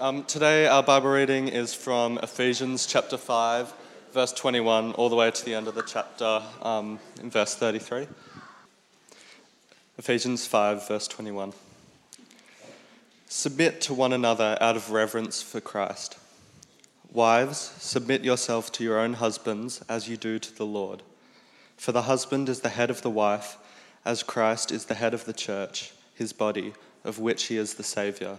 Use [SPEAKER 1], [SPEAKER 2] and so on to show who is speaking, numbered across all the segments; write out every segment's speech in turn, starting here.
[SPEAKER 1] Um, today, our Bible reading is from Ephesians chapter 5, verse 21, all the way to the end of the chapter um, in verse 33. Ephesians 5, verse 21. Submit to one another out of reverence for Christ. Wives, submit yourself to your own husbands as you do to the Lord. For the husband is the head of the wife, as Christ is the head of the church, his body, of which he is the Saviour.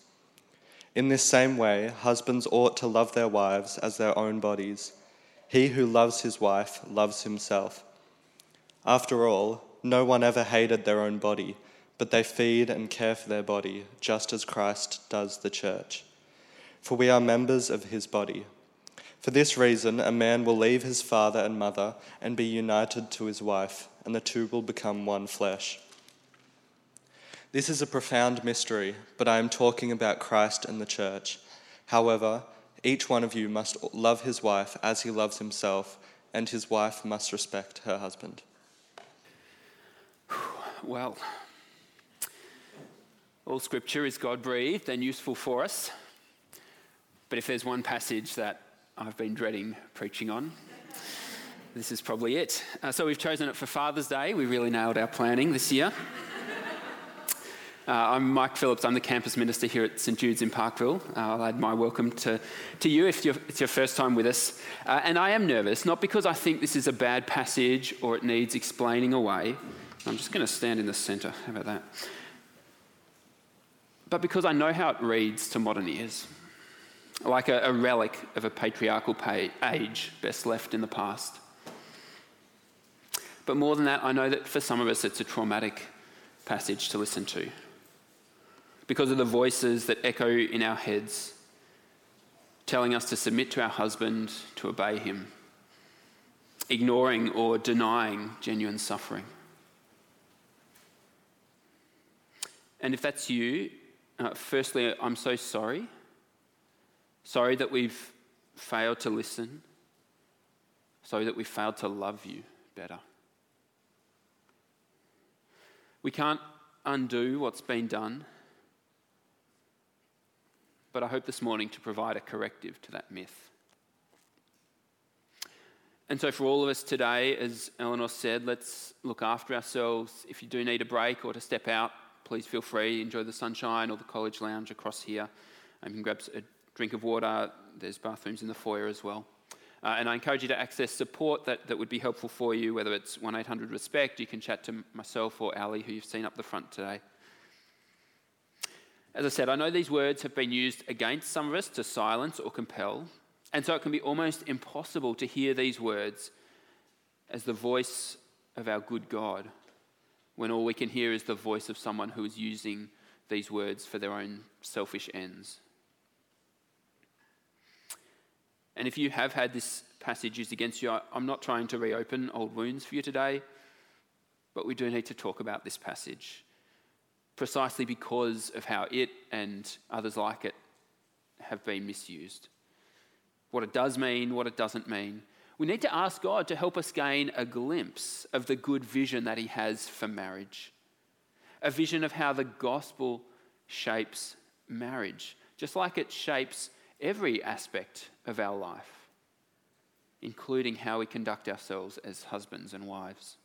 [SPEAKER 1] In this same way, husbands ought to love their wives as their own bodies. He who loves his wife loves himself. After all, no one ever hated their own body, but they feed and care for their body, just as Christ does the church. For we are members of his body. For this reason, a man will leave his father and mother and be united to his wife, and the two will become one flesh. This is a profound mystery, but I am talking about Christ and the church. However, each one of you must love his wife as he loves himself, and his wife must respect her husband.
[SPEAKER 2] Well, all scripture is God breathed and useful for us. But if there's one passage that I've been dreading preaching on, this is probably it. Uh, so we've chosen it for Father's Day. We really nailed our planning this year. Uh, I'm Mike Phillips. I'm the campus minister here at St Jude's in Parkville. Uh, I'll add my welcome to, to you if it's your first time with us. Uh, and I am nervous, not because I think this is a bad passage or it needs explaining away. I'm just going to stand in the centre. How about that? But because I know how it reads to modern ears, like a, a relic of a patriarchal pay, age best left in the past. But more than that, I know that for some of us it's a traumatic passage to listen to because of the voices that echo in our heads, telling us to submit to our husband, to obey him, ignoring or denying genuine suffering. And if that's you, uh, firstly, I'm so sorry. Sorry that we've failed to listen. Sorry that we failed to love you better. We can't undo what's been done. But I hope this morning to provide a corrective to that myth. And so, for all of us today, as Eleanor said, let's look after ourselves. If you do need a break or to step out, please feel free. Enjoy the sunshine or the college lounge across here. And you can grab a drink of water. There's bathrooms in the foyer as well. Uh, and I encourage you to access support that, that would be helpful for you, whether it's 1 800 RESPECT, you can chat to myself or Ali, who you've seen up the front today. As I said, I know these words have been used against some of us to silence or compel, and so it can be almost impossible to hear these words as the voice of our good God when all we can hear is the voice of someone who is using these words for their own selfish ends. And if you have had this passage used against you, I'm not trying to reopen old wounds for you today, but we do need to talk about this passage precisely because of how it and others like it have been misused. What it does mean, what it doesn't mean. We need to ask God to help us gain a glimpse of the good vision that He has for marriage, a vision of how the gospel shapes marriage, just like it shapes every aspect of our life, including how we conduct ourselves as husbands and wives.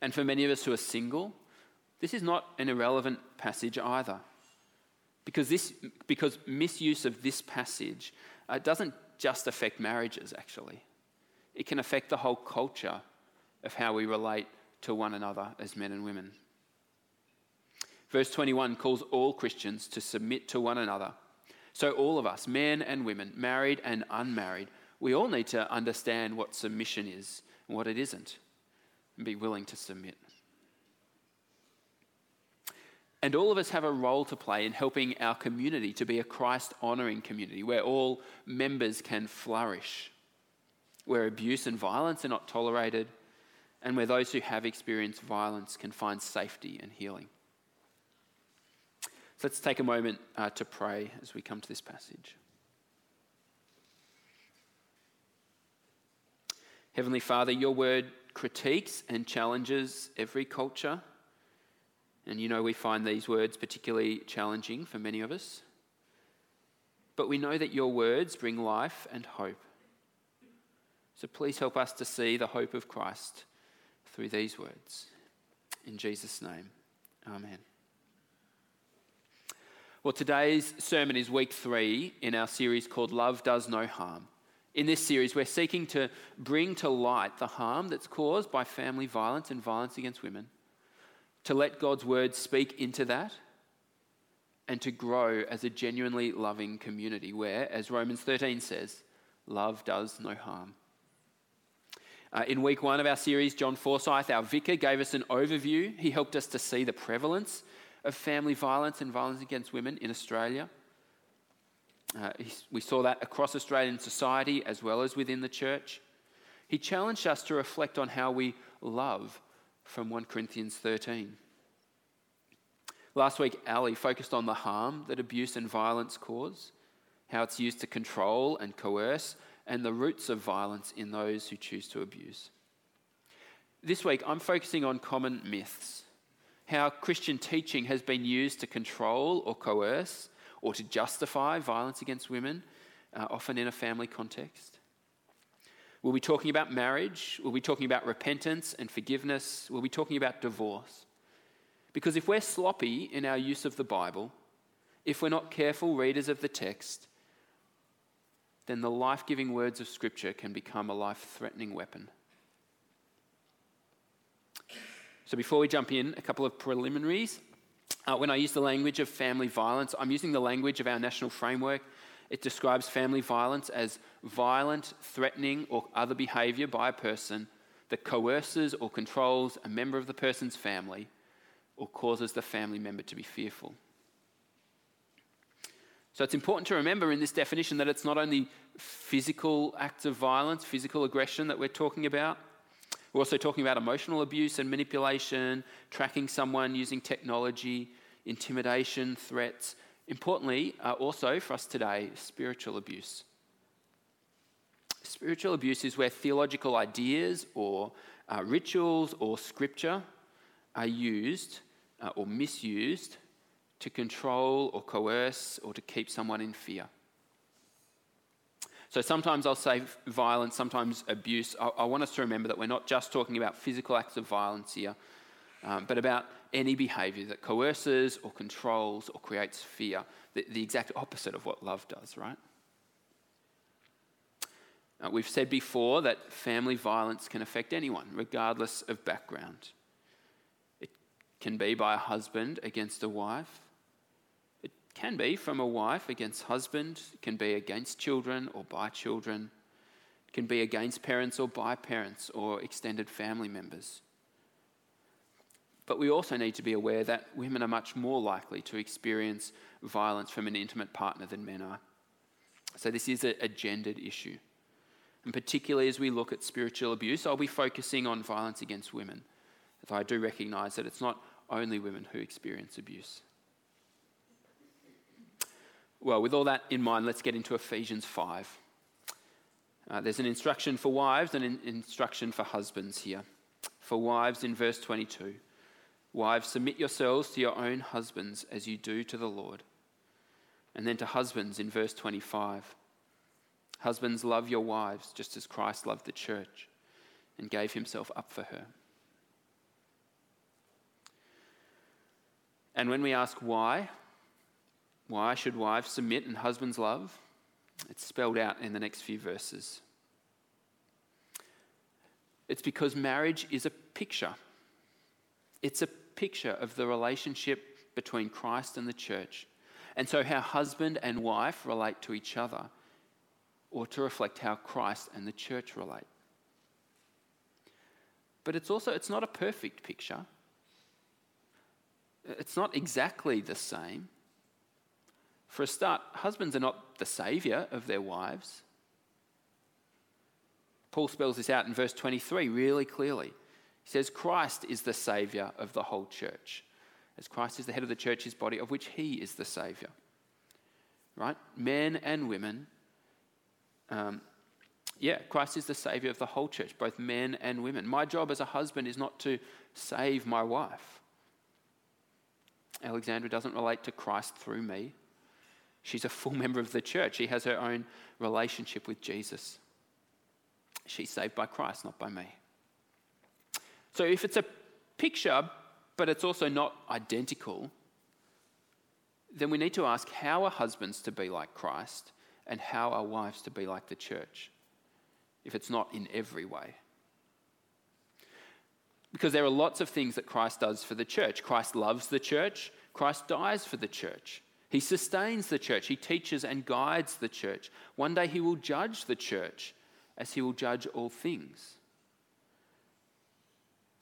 [SPEAKER 2] And for many of us who are single, this is not an irrelevant passage either. Because, this, because misuse of this passage uh, doesn't just affect marriages, actually. It can affect the whole culture of how we relate to one another as men and women. Verse 21 calls all Christians to submit to one another. So, all of us, men and women, married and unmarried, we all need to understand what submission is and what it isn't, and be willing to submit. And all of us have a role to play in helping our community to be a Christ honouring community where all members can flourish, where abuse and violence are not tolerated, and where those who have experienced violence can find safety and healing. So let's take a moment uh, to pray as we come to this passage. Heavenly Father, your word critiques and challenges every culture. And you know, we find these words particularly challenging for many of us. But we know that your words bring life and hope. So please help us to see the hope of Christ through these words. In Jesus' name, Amen. Well, today's sermon is week three in our series called Love Does No Harm. In this series, we're seeking to bring to light the harm that's caused by family violence and violence against women, to let God's word speak into that, and to grow as a genuinely loving community where, as Romans 13 says, love does no harm. Uh, in week one of our series, John Forsyth, our vicar, gave us an overview. He helped us to see the prevalence of family violence and violence against women in Australia. Uh, we saw that across Australian society as well as within the church. He challenged us to reflect on how we love from 1 Corinthians 13. Last week, Ali focused on the harm that abuse and violence cause, how it's used to control and coerce, and the roots of violence in those who choose to abuse. This week, I'm focusing on common myths, how Christian teaching has been used to control or coerce or to justify violence against women, uh, often in a family context. We'll be talking about marriage. We'll be talking about repentance and forgiveness. We'll be talking about divorce. Because if we're sloppy in our use of the Bible, if we're not careful readers of the text, then the life giving words of Scripture can become a life threatening weapon. So, before we jump in, a couple of preliminaries. Uh, when I use the language of family violence, I'm using the language of our national framework. It describes family violence as violent, threatening, or other behaviour by a person that coerces or controls a member of the person's family or causes the family member to be fearful. So it's important to remember in this definition that it's not only physical acts of violence, physical aggression that we're talking about, we're also talking about emotional abuse and manipulation, tracking someone using technology, intimidation, threats. Importantly, uh, also for us today, spiritual abuse. Spiritual abuse is where theological ideas or uh, rituals or scripture are used uh, or misused to control or coerce or to keep someone in fear. So sometimes I'll say violence, sometimes abuse. I, I, want us to remember that we're not just talking about physical acts of violence here, um, but about any behavior that coerces or controls or creates fear, the, the exact opposite of what love does, right? Uh, we've said before that family violence can affect anyone, regardless of background. It can be by a husband against a wife, it can be from a wife against husband, it can be against children or by children, it can be against parents or by parents or extended family members. But we also need to be aware that women are much more likely to experience violence from an intimate partner than men are. So, this is a, a gendered issue. And particularly as we look at spiritual abuse, I'll be focusing on violence against women, though I do recognize that it's not only women who experience abuse. Well, with all that in mind, let's get into Ephesians 5. Uh, there's an instruction for wives and an instruction for husbands here. For wives, in verse 22, wives, submit yourselves to your own husbands as you do to the Lord. And then to husbands, in verse 25, husbands, love your wives just as Christ loved the church and gave himself up for her. And when we ask why, why should wives submit and husbands love? It's spelled out in the next few verses. It's because marriage is a picture. It's a picture of the relationship between Christ and the church. And so, how husband and wife relate to each other or to reflect how Christ and the church relate. But it's also it's not a perfect picture. It's not exactly the same. For a start, husbands are not the saviour of their wives. Paul spells this out in verse 23 really clearly. He says, Christ is the saviour of the whole church. As Christ is the head of the church, his body, of which he is the saviour. Right? Men and women. Um, yeah, Christ is the saviour of the whole church, both men and women. My job as a husband is not to save my wife. Alexandra doesn't relate to Christ through me. She's a full member of the church. She has her own relationship with Jesus. She's saved by Christ, not by me. So if it's a picture, but it's also not identical, then we need to ask how are husbands to be like Christ and how are wives to be like the church, if it's not in every way. Because there are lots of things that Christ does for the church. Christ loves the church, Christ dies for the church. He sustains the church, he teaches and guides the church. One day he will judge the church as he will judge all things.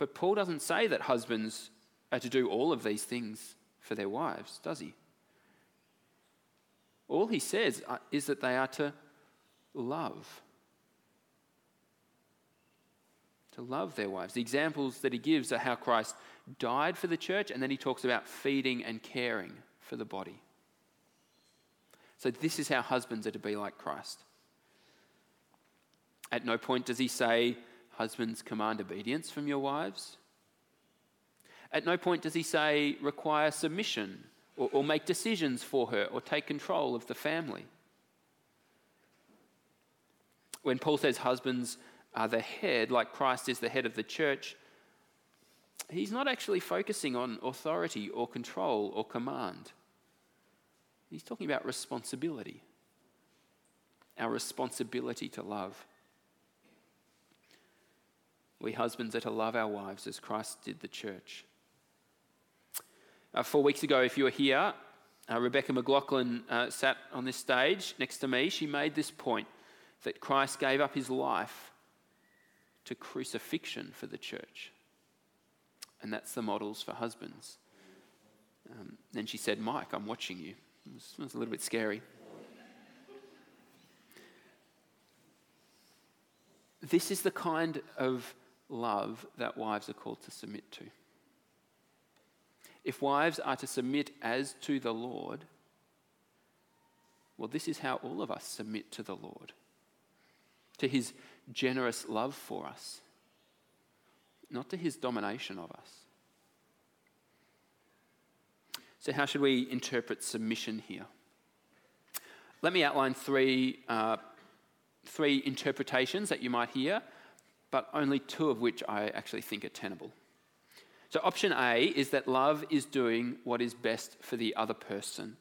[SPEAKER 2] But Paul doesn't say that husbands are to do all of these things for their wives, does he? All he says uh, is that they are to love. To love their wives. The examples that he gives are how Christ died for the church, and then he talks about feeding and caring for the body. So, this is how husbands are to be like Christ. At no point does he say, Husbands, command obedience from your wives. At no point does he say, require submission or, or make decisions for her or take control of the family. When Paul says husbands are the head, like Christ is the head of the church, he's not actually focusing on authority or control or command. He's talking about responsibility, our responsibility to love. We husbands are to love our wives as Christ did the church. Uh, four weeks ago, if you were here, uh, Rebecca McLaughlin uh, sat on this stage next to me. She made this point that Christ gave up his life to crucifixion for the church. And that's the models for husbands. Um, then she said, Mike, I'm watching you. It was, it was a little bit scary. This is the kind of love that wives are called to submit to. If wives are to submit as to the Lord, well, this is how all of us submit to the Lord, to his generous love for us, not to his domination of us. So, how should we interpret submission here? Let me outline three, uh, three interpretations that you might hear, but only two of which I actually think are tenable. So, option A is that love is doing what is best for the other person,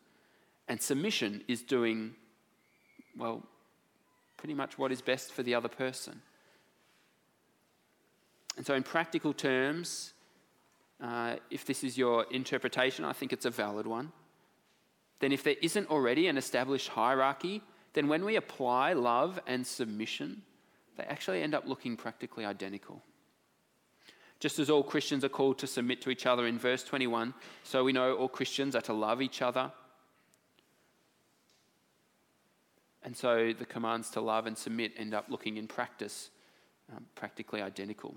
[SPEAKER 2] and submission is doing, well, pretty much what is best for the other person. And so, in practical terms, uh, if this is your interpretation, I think it's a valid one. Then, if there isn't already an established hierarchy, then when we apply love and submission, they actually end up looking practically identical. Just as all Christians are called to submit to each other in verse 21, so we know all Christians are to love each other. And so the commands to love and submit end up looking in practice um, practically identical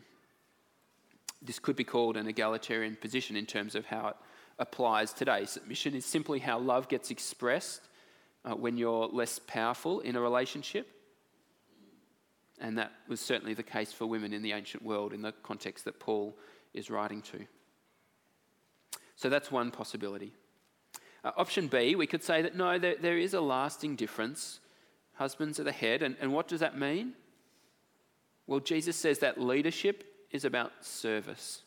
[SPEAKER 2] this could be called an egalitarian position in terms of how it applies today. Submission is simply how love gets expressed uh, when you're less powerful in a relationship. And that was certainly the case for women in the ancient world in the context that Paul is writing to. So that's one possibility. Uh, option B, we could say that no, there, there is a lasting difference. Husbands are the head. And, and what does that mean? Well, Jesus says that leadership is about service.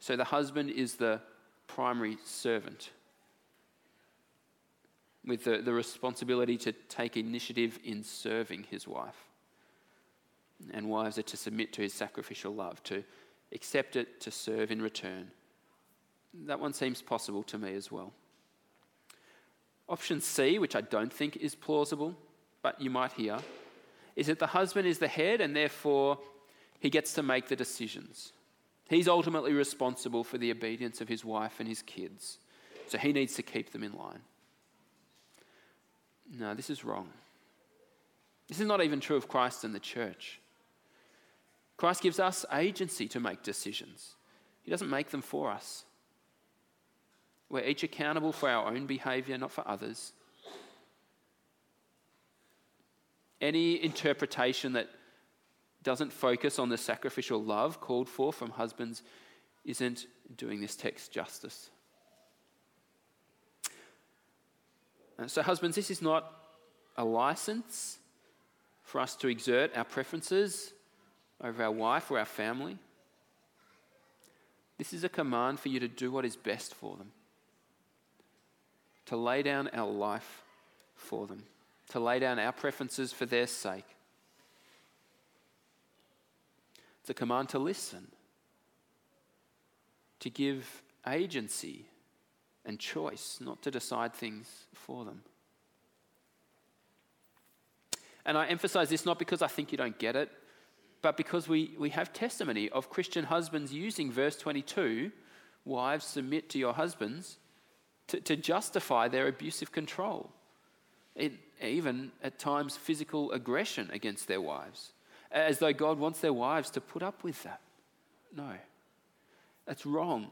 [SPEAKER 2] So the husband is the primary servant with the, the responsibility to take initiative in serving his wife. And wives are to submit to his sacrificial love, to accept it, to serve in return. That one seems possible to me as well. Option C, which I don't think is plausible, but you might hear, is that the husband is the head and therefore he gets to make the decisions. He's ultimately responsible for the obedience of his wife and his kids, so he needs to keep them in line. No, this is wrong. This is not even true of Christ and the church. Christ gives us agency to make decisions, He doesn't make them for us. We're each accountable for our own behavior, not for others. Any interpretation that doesn't focus on the sacrificial love called for from husbands isn't doing this text justice. Uh, Uh, so, husbands, this is not a license for us to exert our preferences over our wife or our family. This is a command for you to do what is best for them, to lay down our life for them, to lay down our preferences for their sake. It's a command to listen, to give agency and choice, not to decide things for them. And I emphasize this not because I think you don't get it, but because we, we have testimony of Christian husbands using verse 22 wives, submit to your husbands to, to justify their abusive control, it, even at times physical aggression against their wives, as though God wants their wives to put up with that. No, that's wrong.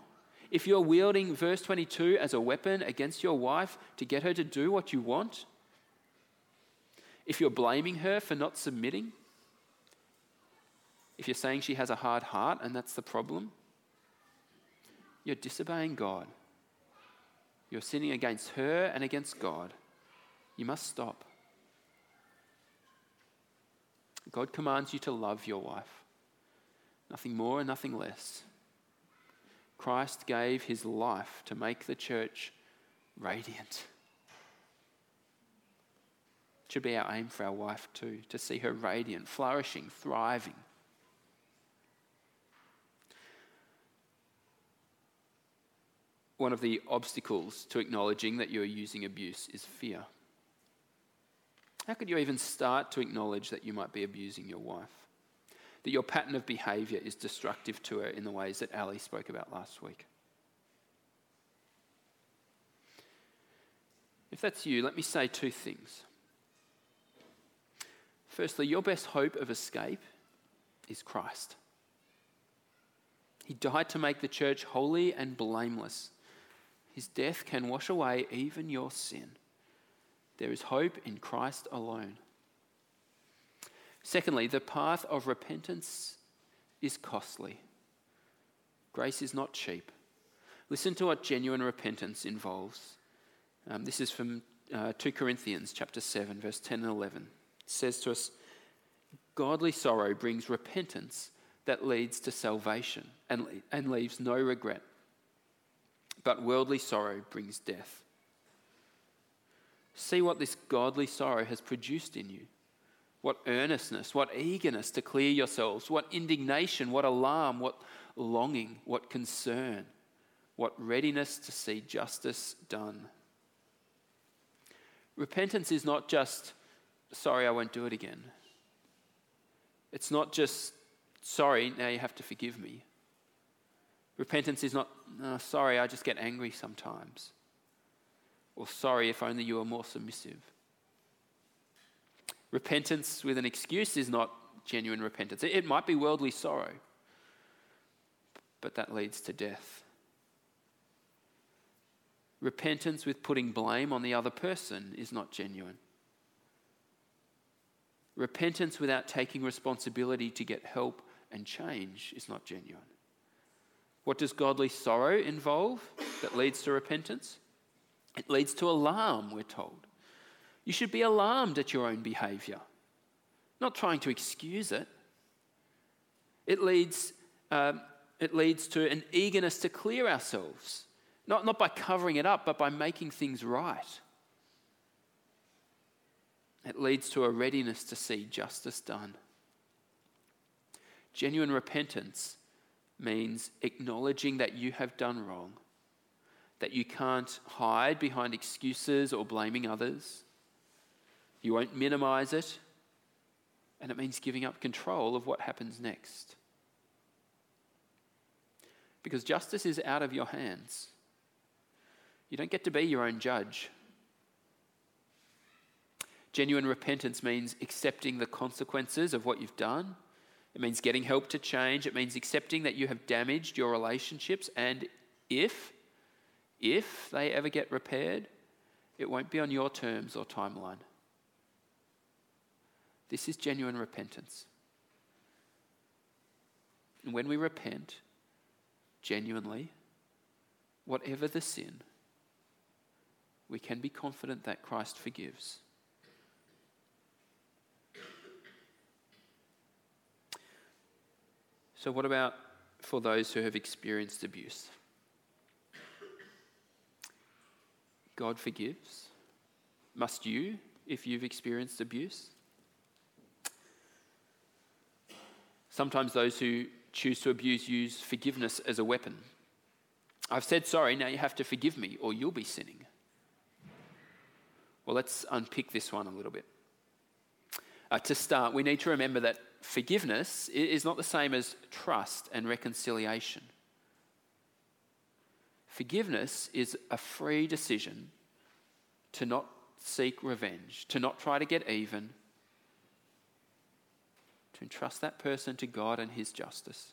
[SPEAKER 2] If you're wielding verse 22 as a weapon against your wife to get her to do what you want, if you're blaming her for not submitting, if you're saying she has a hard heart and that's the problem, you're disobeying God. You're sinning against her and against God. You must stop. God commands you to love your wife. Nothing more and nothing less. Christ gave his life to make the church radiant. It should be our aim for our wife too, to see her radiant, flourishing, thriving. One of the obstacles to acknowledging that you're using abuse is fear. How could you even start to acknowledge that you might be abusing your wife? That your pattern of behavior is destructive to her in the ways that Ali spoke about last week. If that's you, let me say two things. Firstly, your best hope of escape is Christ. He died to make the church holy and blameless. His death can wash away even your sin. There is hope in Christ alone. Secondly, the path of repentance is costly. Grace is not cheap. Listen to what genuine repentance involves. Um, this is from uh, 2 Corinthians chapter 7, verse 10 and 11. It says to us, Godly sorrow brings repentance that leads to salvation and, and leaves no regret. But worldly sorrow brings death. See what this godly sorrow has produced in you what earnestness, what eagerness to clear yourselves, what indignation, what alarm, what longing, what concern, what readiness to see justice done. Repentance is not just, sorry, I won't do it again. It's not just, sorry, now you have to forgive me. Repentance is not, oh, sorry, I just get angry sometimes. Or sorry, if only you were more submissive. Repentance with an excuse is not genuine repentance. It might be worldly sorrow, but that leads to death. Repentance with putting blame on the other person is not genuine. Repentance without taking responsibility to get help and change is not genuine. What does godly sorrow involve that leads to repentance? It leads to alarm, we're told. You should be alarmed at your own behavior, not trying to excuse it. It leads, um, it leads to an eagerness to clear ourselves, not, not by covering it up, but by making things right. It leads to a readiness to see justice done. Genuine repentance means acknowledging that you have done wrong, that you can't hide behind excuses or blaming others, you won't minimize it. And it means giving up control of what happens next. because justice is out of your hands. You don't get to be your own judge. Genuine repentance means accepting the consequences of what you've done. It means getting help to change. It means accepting that you have damaged your relationships. And if, if they ever get repaired, it won't be on your terms or timeline. This is genuine repentance. And when we repent genuinely, whatever the sin, we can be confident that Christ forgives. So, what about for those who have experienced abuse? God forgives. Must you, if you've experienced abuse? Sometimes those who choose to abuse use forgiveness as a weapon. I've said sorry, now you have to forgive me, or you'll be sinning. Well, let's unpick this one a little bit. Uh, to start, we need to remember that forgiveness is not the same as trust and reconciliation. Forgiveness is a free decision to not seek revenge, to not try to get even, to entrust that person to God and His justice.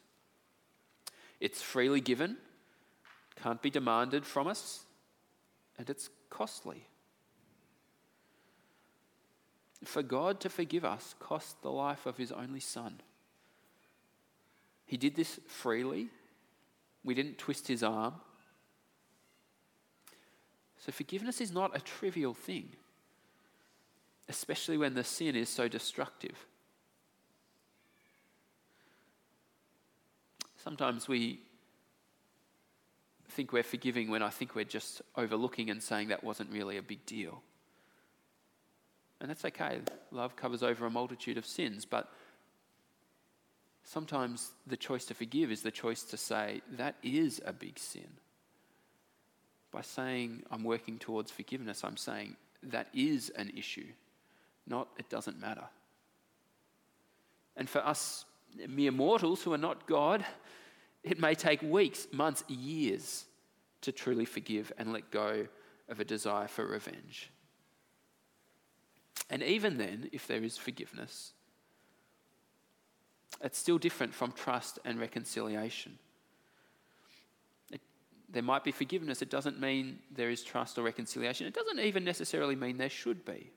[SPEAKER 2] It's freely given, can't be demanded from us, and it's costly. For God to forgive us cost the life of his only son. He did this freely. We didn't twist his arm. So forgiveness is not a trivial thing, especially when the sin is so destructive. Sometimes we think we're forgiving when I think we're just overlooking and saying that wasn't really a big deal. And that's okay. Love covers over a multitude of sins. But sometimes the choice to forgive is the choice to say, that is a big sin. By saying, I'm working towards forgiveness, I'm saying, that is an issue, not it doesn't matter. And for us mere mortals who are not God, it may take weeks, months, years to truly forgive and let go of a desire for revenge. And even then, if there is forgiveness, it's still different from trust and reconciliation. It, there might be forgiveness, it doesn't mean there is trust or reconciliation. It doesn't even necessarily mean there should be.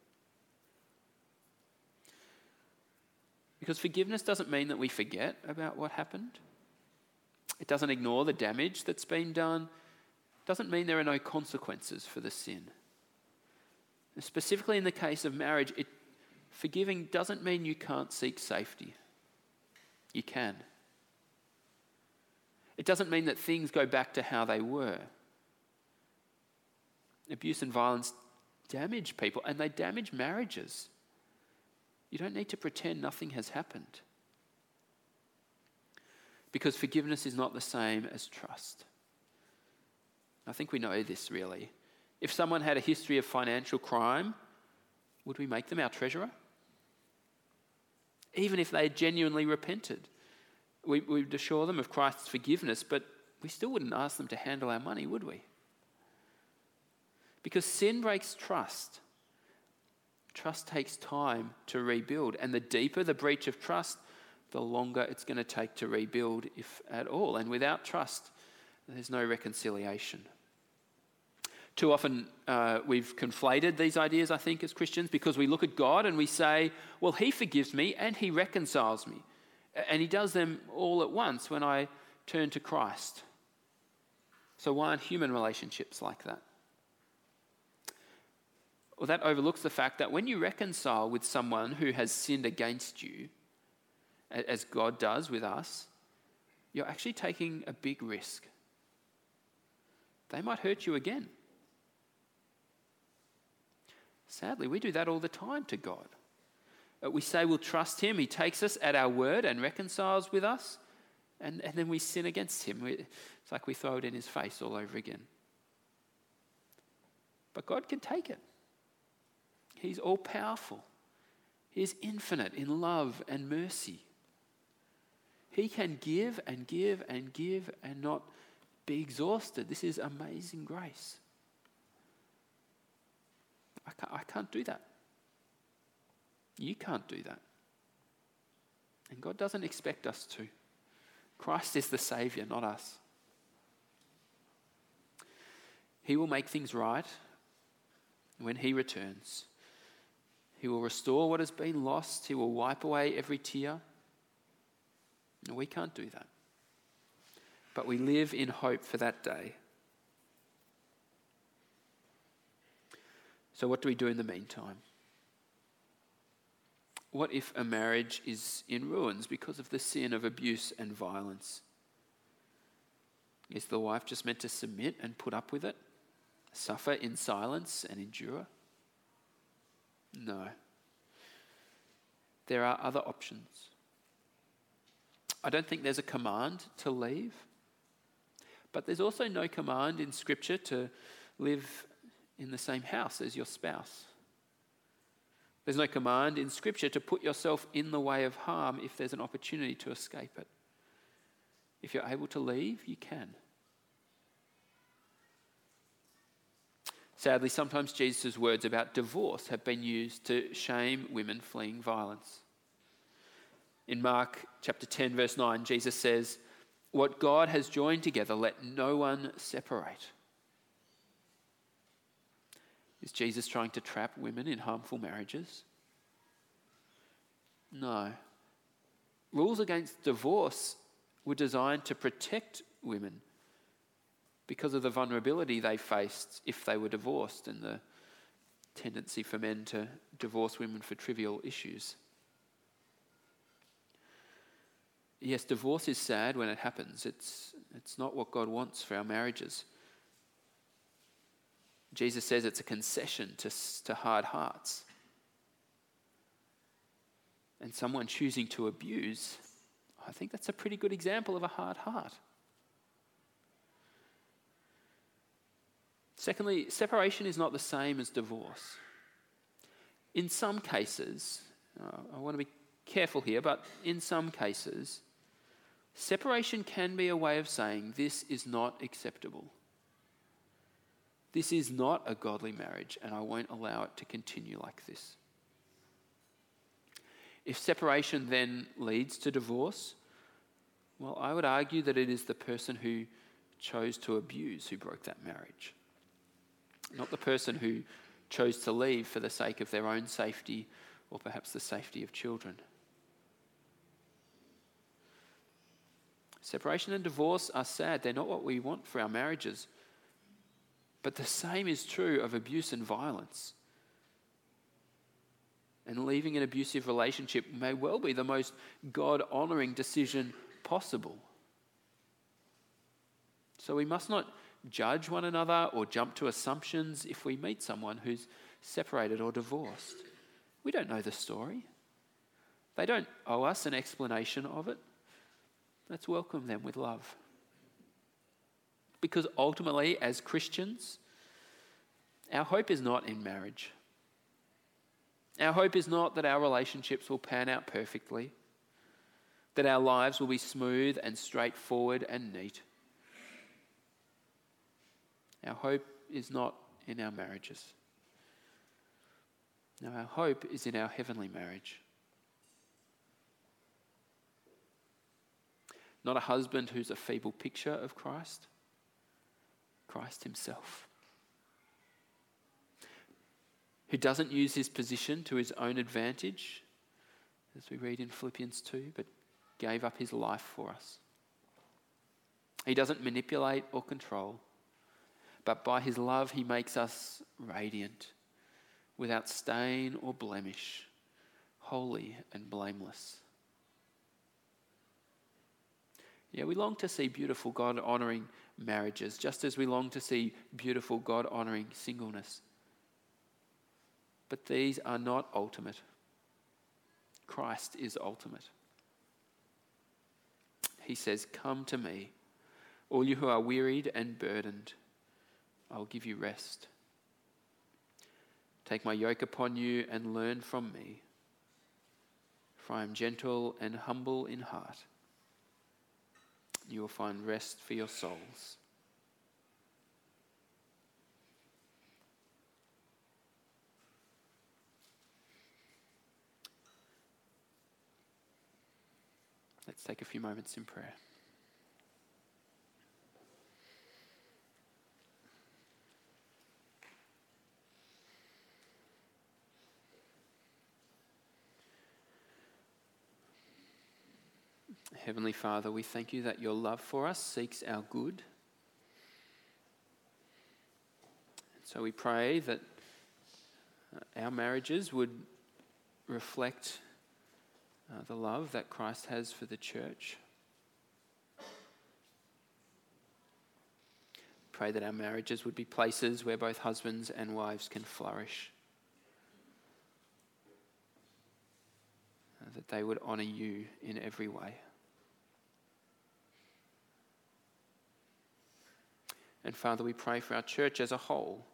[SPEAKER 2] Because forgiveness doesn't mean that we forget about what happened. It doesn't ignore the damage that's been done. It doesn't mean there are no consequences for the sin. Specifically in the case of marriage, it, forgiving doesn't mean you can't seek safety. You can. It doesn't mean that things go back to how they were. Abuse and violence damage people and they damage marriages. You don't need to pretend nothing has happened. Because forgiveness is not the same as trust. I think we know this really. If someone had a history of financial crime, would we make them our treasurer? Even if they genuinely repented, we, would assure them of Christ's forgiveness, but we still wouldn't ask them to handle our money, would we? Because sin breaks trust. Trust takes time to rebuild, and the deeper the breach of trust, the longer it's going to take to rebuild, if at all. And without trust, there's no reconciliation. Too often uh, we've conflated these ideas, I think, as Christians, because we look at God and we say, well, He forgives me and He reconciles me. And He does them all at once when I turn to Christ. So, why aren't human relationships like that? Well, that overlooks the fact that when you reconcile with someone who has sinned against you, as God does with us, you're actually taking a big risk. They might hurt you again. Sadly, we do that all the time to God. Uh, we say we'll trust Him, He takes us at our word and reconciles with us, and, and then we sin against Him. It's like we throw it in His face all over again. But God can take it, He's all powerful, He is infinite in love and mercy. He can give and give and give and not be exhausted. This is amazing grace. I can't, I can't do that. You can't do that. And God doesn't expect us to. Christ is the Savior, not us. He will make things right when He returns. He will restore what has been lost. He will wipe away every tear. No, we can't do that. But we live in hope for that day. So, what do we do in the meantime? What if a marriage is in ruins because of the sin of abuse and violence? Is the wife just meant to submit and put up with it? Suffer in silence and endure? No. There are other options. I don't think there's a command to leave, but there's also no command in Scripture to live in the same house as your spouse. There's no command in Scripture to put yourself in the way of harm if there's an opportunity to escape it. If you're able to leave, you can. Sadly, sometimes Jesus' words about divorce have been used to shame women fleeing violence. In Mark chapter 10, verse 9, Jesus says, What God has joined together, let no one separate. Is Jesus trying to trap women in harmful marriages? No. Rules against divorce were designed to protect women because of the vulnerability they faced if they were divorced and the tendency for men to divorce women for trivial issues. Yes, divorce is sad when it happens. It's, it's not what God wants for our marriages. Jesus says it's a concession to, to hard hearts. And someone choosing to abuse, I think that's a pretty good example of a hard heart. Secondly, separation is not the same as divorce. In some cases, uh, I want to be careful here, but in some cases, separation can be a way of saying this is not acceptable. This is not a godly marriage, and I won't allow it to continue like this. If separation then leads to divorce, well, I would argue that it is the person who chose to abuse who broke that marriage not the person who chose to leave for the sake of their own safety or perhaps the safety of children. Separation and divorce are sad. They're not what we want for our marriages. But the same is true of abuse and violence. And leaving an abusive relationship may well be the most God honoring decision possible. So we must not judge one another or jump to assumptions if we meet someone who's separated or divorced. We don't know the story. They don't owe us an explanation of it. Let's welcome them with love. Because ultimately, as Christians, our hope is not in marriage. Our hope is not that our relationships will pan out perfectly, that our lives will be smooth and straightforward and neat. Our hope is not in our marriages. No, our hope is in our heavenly marriage. Not a husband who's a feeble picture of Christ, Christ Himself. Who doesn't use his position to his own advantage, as we read in Philippians 2, but gave up his life for us. He doesn't manipulate or control but by his love he makes us radiant, without stain or blemish, holy and blameless. Yeah, we long to see beautiful God honoring marriages, just as we long to see beautiful God honoring singleness. But these are not ultimate. Christ is ultimate. He says, Come to me, all you who are wearied and burdened I will give you rest. Take my yoke upon you and learn from me, for I am gentle and humble in heart, You will find rest for your souls. Let's take a few moments in prayer. Heavenly Father, we thank you that your love for us seeks our good. So we pray that uh, our marriages would reflect uh, the love that Christ has for the church. Pray that our marriages would be places where both husbands and wives can flourish. Uh, that they would honour you in every way. And Father, we pray for our church as a whole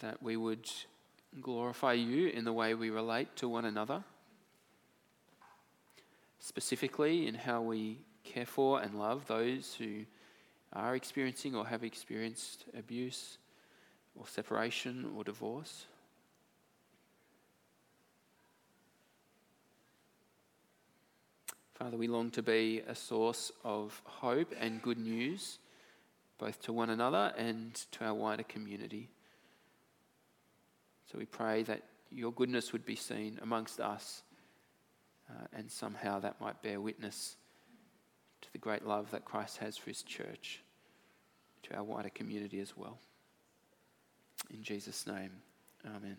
[SPEAKER 2] that we would glorify you in the way we relate to one another, specifically in how we care for and love those who are experiencing or have experienced abuse or separation or divorce. Father, we long to be a source of hope and good news both to one another and to our wider community. So we pray that your goodness would be seen amongst us, uh, and somehow that might bear witness to the great love that Christ has for his church, to our wider community as well. In Jesus' name, amen.